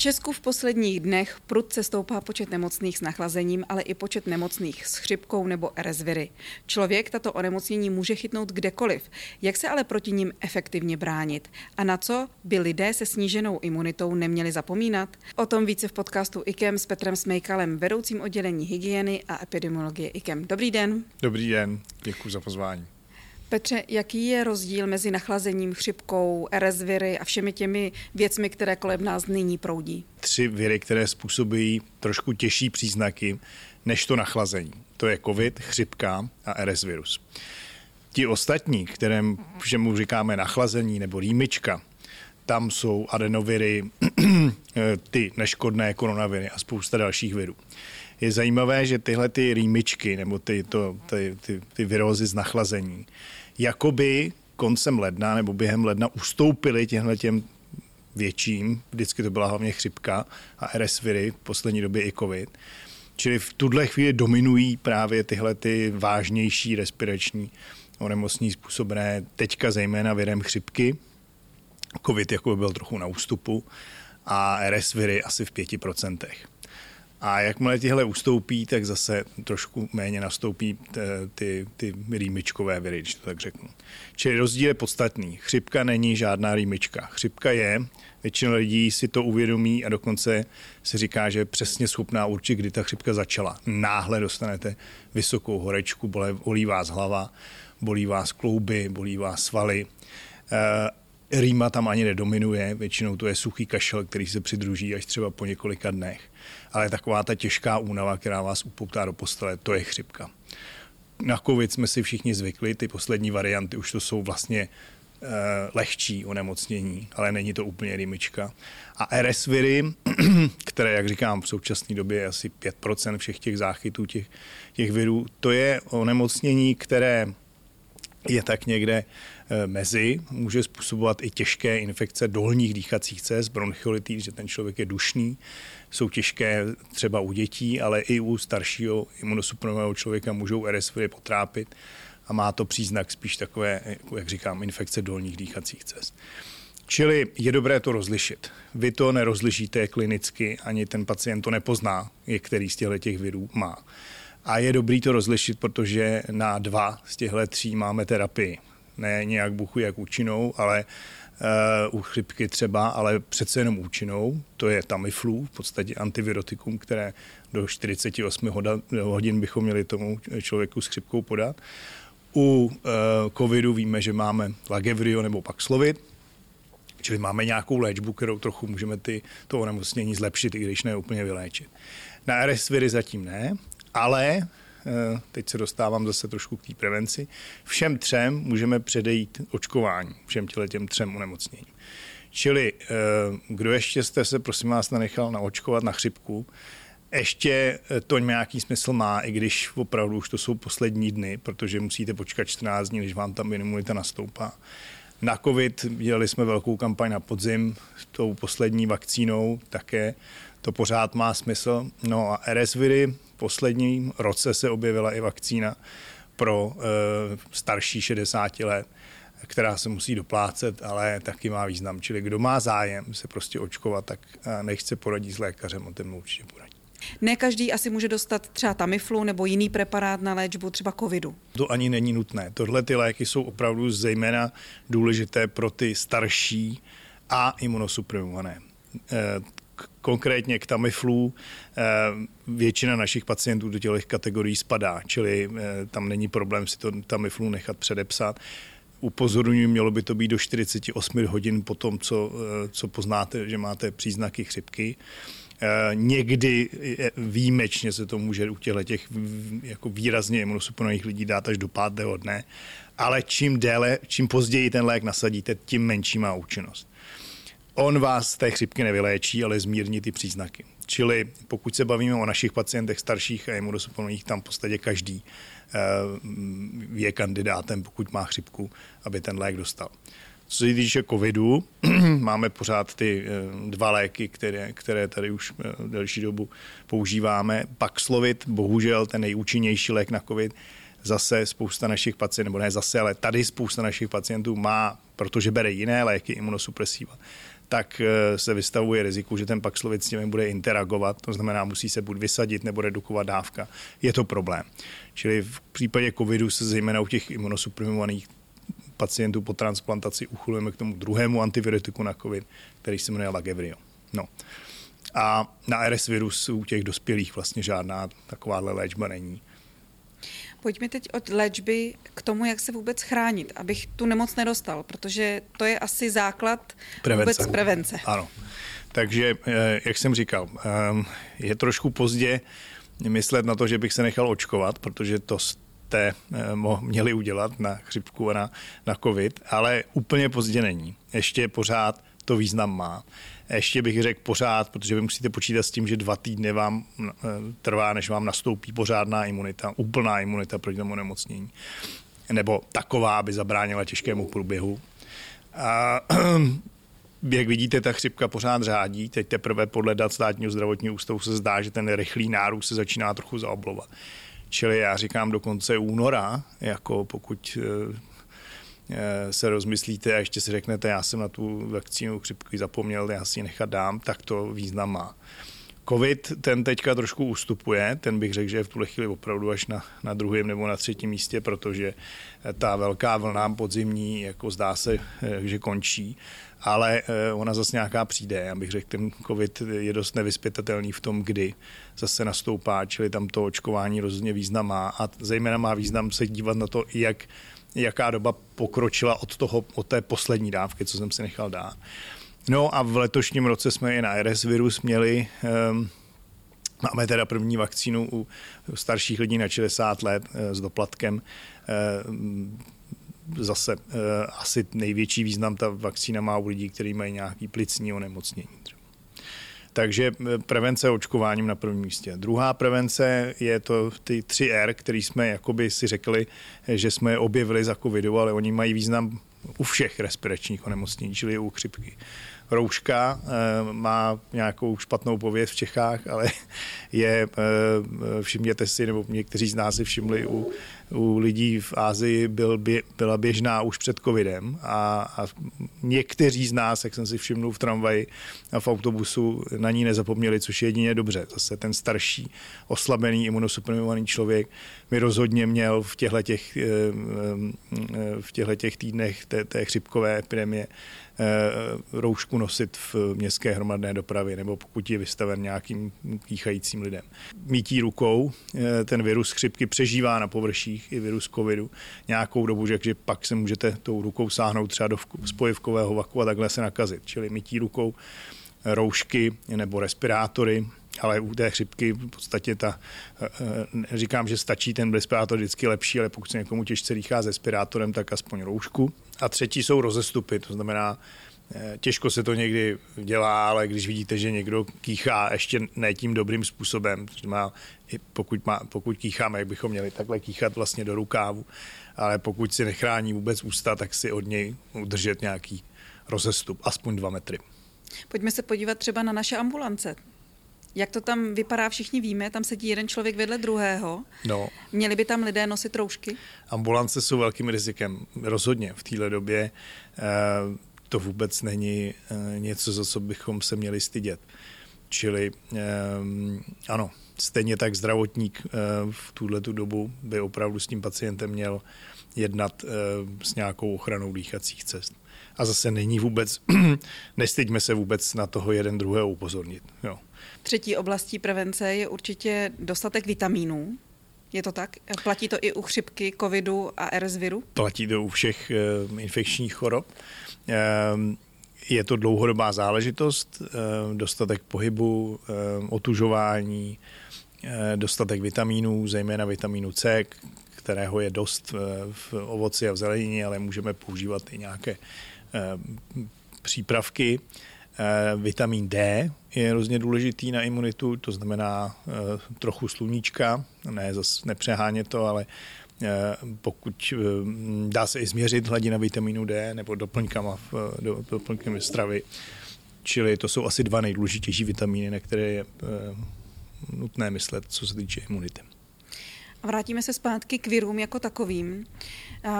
Česku v posledních dnech prudce stoupá počet nemocných s nachlazením, ale i počet nemocných s chřipkou nebo RSViry. Člověk tato onemocnění může chytnout kdekoliv. Jak se ale proti ním efektivně bránit? A na co by lidé se sníženou imunitou neměli zapomínat? O tom více v podcastu IKEM s Petrem Smejkalem, vedoucím oddělení hygieny a epidemiologie IKEM. Dobrý den. Dobrý den, děkuji za pozvání. Petře, jaký je rozdíl mezi nachlazením, chřipkou, RS viry a všemi těmi věcmi, které kolem nás nyní proudí? Tři viry, které způsobují trošku těžší příznaky než to nachlazení. To je COVID, chřipka a RS virus. Ti ostatní, kterým všemu říkáme nachlazení nebo rýmička, tam jsou adenoviry, ty neškodné koronaviry a spousta dalších virů. Je zajímavé, že tyhle ty rýmičky nebo ty, to, ty, ty, ty virózy z nachlazení jakoby koncem ledna nebo během ledna ustoupili těmhle těm větším, vždycky to byla hlavně chřipka a RS viry, v poslední době i covid. Čili v tuhle chvíli dominují právě tyhle ty vážnější respirační onemocnění způsobené teďka zejména virem chřipky. Covid jako by byl trochu na ústupu a RS viry asi v 5%. A jakmile tyhle ustoupí, tak zase trošku méně nastoupí ty, ty rýmičkové viry, když to tak řeknu. Čili rozdíl je podstatný. Chřipka není žádná rýmička. Chřipka je, většina lidí si to uvědomí a dokonce se říká, že je přesně schopná určit, kdy ta chřipka začala. Náhle dostanete vysokou horečku, bolí vás hlava, bolí vás klouby, bolí vás svaly. Rýma tam ani nedominuje, většinou to je suchý kašel, který se přidruží až třeba po několika dnech ale taková ta těžká únava, která vás upoutá do postele, to je chřipka. Na covid jsme si všichni zvykli, ty poslední varianty už to jsou vlastně eh, lehčí onemocnění, ale není to úplně rýmička. A RS viry, které, jak říkám, v současné době je asi 5% všech těch záchytů těch, těch virů, to je onemocnění, které je tak někde eh, mezi, může způsobovat i těžké infekce dolních dýchacích cest, bronchiolitíd, že ten člověk je dušný, jsou těžké třeba u dětí, ale i u staršího imunosuprimového člověka můžou RS potrápit a má to příznak spíš takové, jak říkám, infekce dolních dýchacích cest. Čili je dobré to rozlišit. Vy to nerozlišíte klinicky, ani ten pacient to nepozná, který z těchto těch virů má. A je dobrý to rozlišit, protože na dva z těchto tří máme terapii. Ne nějak buchu jak účinnou, ale uh, u chřipky třeba, ale přece jenom účinnou. To je Tamiflu, v podstatě antivirotikum, které do 48 hodin bychom měli tomu člověku s chřipkou podat. U uh, covidu víme, že máme Lagevrio nebo Paxlovid, čili máme nějakou léčbu, kterou trochu můžeme ty, to onemocnění zlepšit, i když ne úplně vyléčit. Na RS viry zatím ne, ale Eh, teď se dostávám zase trošku k té prevenci, všem třem můžeme předejít očkování, všem těm třem onemocněním. Čili eh, kdo ještě jste se, prosím vás, nenechal naočkovat na chřipku, ještě eh, to nějaký smysl má, i když opravdu už to jsou poslední dny, protože musíte počkat 14 dní, než vám tam imunita nastoupá. Na COVID dělali jsme velkou kampaň na podzim s tou poslední vakcínou také. To pořád má smysl. No a RS viry posledním roce se objevila i vakcína pro e, starší 60 let, která se musí doplácet, ale taky má význam. Čili kdo má zájem se prostě očkovat, tak eh, nechce poradit s lékařem, o ten určitě poradí. Ne každý asi může dostat třeba Tamiflu nebo jiný preparát na léčbu třeba covidu. To ani není nutné. Tohle ty léky jsou opravdu zejména důležité pro ty starší a imunosuprimované. Konkrétně k Tamiflu eh, většina našich pacientů do těch kategorií spadá, čili eh, tam není problém si to Tamiflu nechat předepsat. Upozorňuji, mělo by to být do 48 hodin po tom, co, eh, co poznáte, že máte příznaky chřipky. Někdy výjimečně se to může u těchto těch jako výrazně imunosuprimovaných lidí dát až do pátého dne, ale čím déle, čím později ten lék nasadíte, tím menší má účinnost. On vás z té chřipky nevyléčí, ale zmírní ty příznaky. Čili pokud se bavíme o našich pacientech starších a imunosuprimovaných, tam v podstatě každý eh, je kandidátem, pokud má chřipku, aby ten lék dostal. Co se týče covidu, máme pořád ty eh, dva léky, které, které tady už eh, delší dobu používáme. Paxlovid, bohužel ten nejúčinnější lék na covid, zase spousta našich pacientů, nebo ne zase, ale tady spousta našich pacientů má, protože bere jiné léky, imunosupresiva, tak eh, se vystavuje riziku, že ten Paxlovid s těmi bude interagovat, to znamená, musí se buď vysadit nebo redukovat dávka. Je to problém. Čili v případě covidu se zejména u těch imunosuprimovaných pacientů po transplantaci uchylujeme k tomu druhému antivirotiku na covid, který se jmenuje Lagevrio. No. A na RS virus u těch dospělých vlastně žádná takováhle léčba není. Pojďme teď od léčby k tomu, jak se vůbec chránit, abych tu nemoc nedostal, protože to je asi základ prevence. vůbec prevence. Ano. Takže, eh, jak jsem říkal, ehm, je trošku pozdě myslet na to, že bych se nechal očkovat, protože to jste eh, měli udělat na chřipku a na, na covid, ale úplně pozdě není. Ještě pořád to význam má. Ještě bych řekl pořád, protože vy musíte počítat s tím, že dva týdny vám eh, trvá, než vám nastoupí pořádná imunita, úplná imunita proti tomu nemocnění. Nebo taková, aby zabránila těžkému průběhu. A jak vidíte, ta chřipka pořád řádí. Teď teprve podle dat státního zdravotního ústavu se zdá, že ten rychlý nárůst se začíná trochu zaoblovat. Čili já říkám do konce února, jako pokud eh, se rozmyslíte a ještě si řeknete, já jsem na tu vakcínu chřipky zapomněl, já si ji nechat dám, tak to význam má. Covid ten teďka trošku ustupuje, ten bych řekl, že je v tuhle chvíli opravdu až na, na druhém nebo na třetím místě, protože ta velká vlna podzimní, jako zdá se, eh, že končí, ale eh, ona zase nějaká přijde. Já bych řekl, ten covid je dost nevyspětatelný v tom, kdy zase nastoupá, čili tam to očkování rozhodně význam má a zejména má význam se dívat na to, jak jaká doba pokročila od, toho, od té poslední dávky, co jsem si nechal dát. No a v letošním roce jsme i na RS virus měli um, Máme teda první vakcínu u starších lidí na 60 let eh, s doplatkem. Eh, zase eh, asi největší význam ta vakcína má u lidí, kteří mají nějaký plicní onemocnění. Třeba. Takže eh, prevence očkováním na prvním místě. Druhá prevence je to ty 3R, který jsme jakoby si řekli, eh, že jsme je objevili za covidu, ale oni mají význam u všech respiračních onemocnění, čili u chřipky rouška, eh, má nějakou špatnou pověst v Čechách, ale je, eh, všimněte si, nebo někteří z nás si všimli, u, u lidí v Ázii byl, byla běžná už před covidem a, a někteří z nás, jak jsem si všiml v tramvaji a v autobusu, na ní nezapomněli, což je jedině dobře. Zase ten starší, oslabený, imunosuprimovaný člověk by rozhodně měl v těchto těch, eh, v těchto těch týdnech té, té chřipkové epidemie roušku nosit v městské hromadné dopravě nebo pokud je vystaven nějakým kýchajícím lidem. Mítí rukou eh, ten virus chřipky přežívá na površích i virus covidu nějakou dobu, že pak se můžete tou rukou sáhnout třeba do spojivkového vaku a takhle se nakazit. Čili mítí rukou roušky nebo respirátory, ale u té chřipky v podstatě ta, eh, eh, říkám, že stačí ten respirátor vždycky lepší, ale pokud se někomu těžce dýchá s respirátorem, tak aspoň roušku. A třetí jsou rozestupy, to znamená Eh, těžko se to někdy dělá, ale když vidíte, že někdo kýchá ještě ne tím dobrým způsobem, má, pokud, má, pokud kýcháme, jak bychom měli takhle kýchat vlastně do rukávu, ale pokud si nechrání vůbec ústa, tak si od něj udržet nějaký rozestup, aspoň dva metry. Pojďme se podívat třeba na naše ambulance. Jak to tam vypadá, všichni víme, tam sedí jeden člověk vedle druhého. No. Měli by tam lidé nosit roušky? Ambulance jsou velkým rizikem, rozhodně v téhle době. Eh, to vůbec není eh, něco, za co bychom se měli stydět. Čili ehm, ano, stejně tak zdravotník eh, v tuhle tu dobu by opravdu s tím pacientem měl jednat eh, s nějakou ochranou dýchacích cest. A zase není vůbec, nestyďme se vůbec na toho jeden druhého upozornit. Jo. Třetí oblastí prevence je určitě dostatek vitamínů. Je to tak? Platí to i u chřipky, covidu a RS viru? Platí to u všech infekčních chorob. Ehm, je to dlouhodobá záležitost, dostatek pohybu, otužování, dostatek vitamínů, zejména vitamínu C, kterého je dost v ovoci a v zelenině, ale můžeme používat i nějaké přípravky. Vitamin D je hrozně důležitý na imunitu, to znamená trochu sluníčka, ne zase nepřehánět to, ale Eh, pokud eh, dá se i změřit hladina vitamínu D nebo doplňkama v, do, doplňkami stravy. Čili to jsou asi dva nejdůležitější vitamíny, na které je eh, nutné myslet, co se týče imunity. Vrátíme se zpátky k virům jako takovým.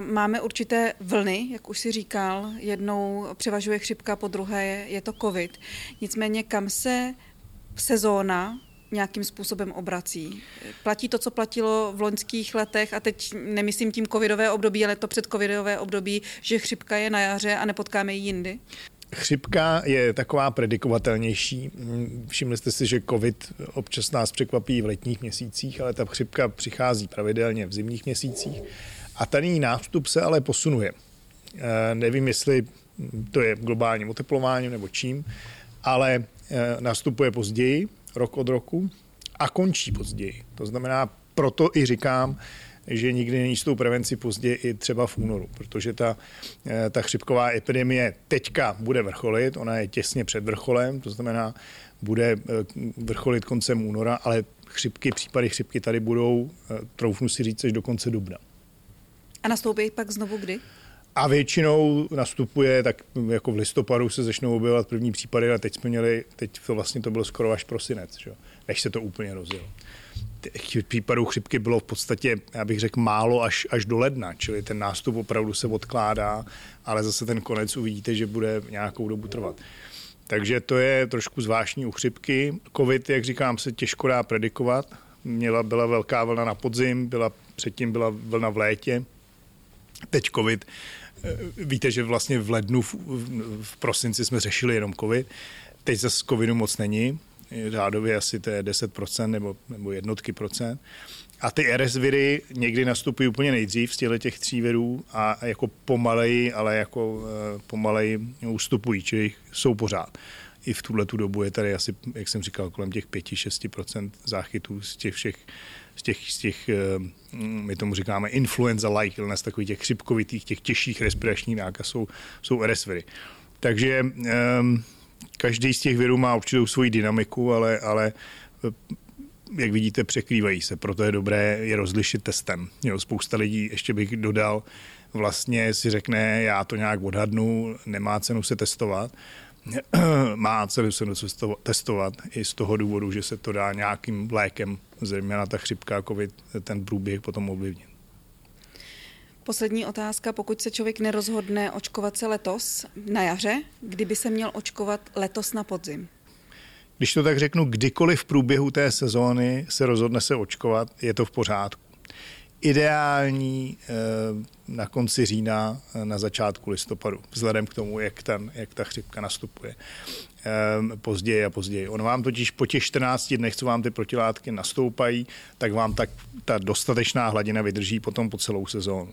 Máme určité vlny, jak už si říkal, jednou převažuje chřipka, po druhé je to covid. Nicméně kam se sezóna nějakým způsobem obrací. Platí to, co platilo v loňských letech a teď nemyslím tím covidové období, ale to předcovidové období, že chřipka je na jaře a nepotkáme ji jindy? Chřipka je taková predikovatelnější. Všimli jste si, že covid občas nás překvapí v letních měsících, ale ta chřipka přichází pravidelně v zimních měsících. A ten nástup se ale posunuje. E, nevím, jestli to je globálním oteplováním nebo čím, ale e, nastupuje později, rok od roku, a končí později. To znamená, proto i říkám, že nikdy není s tou prevenci pozdě i třeba v únoru, protože ta, eh, ta chřipková epidemie teďka bude vrcholit, ona je těsně před vrcholem, to znamená, bude eh, vrcholit koncem února, ale chřipky, případy chřipky tady budou, eh, troufnu si říct, až do konce dubna. A nastoupí pak znovu kdy? A většinou nastupuje, tak jako v listopadu se začnou objevovat první případy, a teď jsme měli, teď to vlastně to bylo skoro až prosinec, že? než se to úplně rozjelo těch případů chřipky bylo v podstatě, já bych řekl, málo až, až do ledna, čili ten nástup opravdu se odkládá, ale zase ten konec uvidíte, že bude nějakou dobu trvat. Takže to je trošku zvláštní u chřipky. Covid, jak říkám, se těžko dá predikovat. Měla, byla velká vlna na podzim, byla, předtím byla vlna v létě. Teď covid. Eh, víte, že vlastně v lednu, v, v prosinci jsme řešili jenom covid. Teď zase covidu moc není řádově asi to je 10% nebo, nebo jednotky procent. A ty RS viry někdy nastupují úplně nejdřív z těchto těch tří virů a jako pomaleji, ale jako eh, pomaleji ustupují, čili jsou pořád. I v tuhle tu dobu je tady asi, jak jsem říkal, kolem těch 5-6% záchytů z těch všech z těch, z těch, eh, my tomu říkáme influenza-like illness, takových těch chřipkovitých, těch těžších respiračních nákaz jsou, jsou RS viry. Takže um, každý z těch virů má určitou svoji dynamiku, ale, ale eh, jak vidíte, překrývají se, proto je dobré je rozlišit testem. Jo, spousta lidí, ještě bych dodal, vlastně si řekne, já to nějak odhadnu, nemá cenu se testovat. má cenu se testovat i z toho důvodu, že se to dá nějakým lékem, zejména ta chřipka, covid, ten průběh potom ovlivnit. Poslední otázka, pokud se člověk nerozhodne očkovat se letos na jaře, kdyby se měl očkovat letos na podzim? Když to tak řeknu, kdykoliv v průběhu té sezóny se rozhodne se očkovat, je to v pořádku. Ideální eh, na konci října, eh, na začátku listopadu, vzhledem k tomu, jak, ten, jak ta chřipka nastupuje eh, později a později. On vám totiž po těch 14 dnech, co vám ty protilátky nastoupají, tak vám tak ta dostatečná hladina vydrží potom po celou sezónu.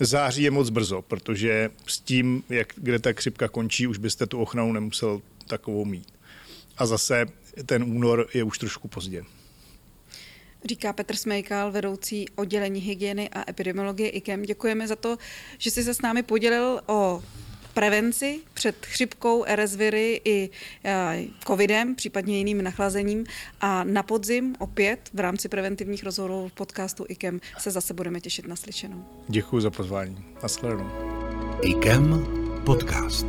Září je moc brzo, protože s tím, jak, kde ta chřipka končí, už byste tu ochranu nemusel takovou mít. A zase ten únor je už trošku pozdě. Říká Petr Smejkal, vedoucí oddělení hygieny a epidemiologie IKEM. Děkujeme za to, že jsi se s námi podělil o prevenci před chřipkou, RS viry i e, covidem, případně jiným nachlazením. A na podzim opět v rámci preventivních rozhovorů v podcastu IKEM se zase budeme těšit na slyšenou. Děkuji za pozvání. Naschledanou. IKEM podcast.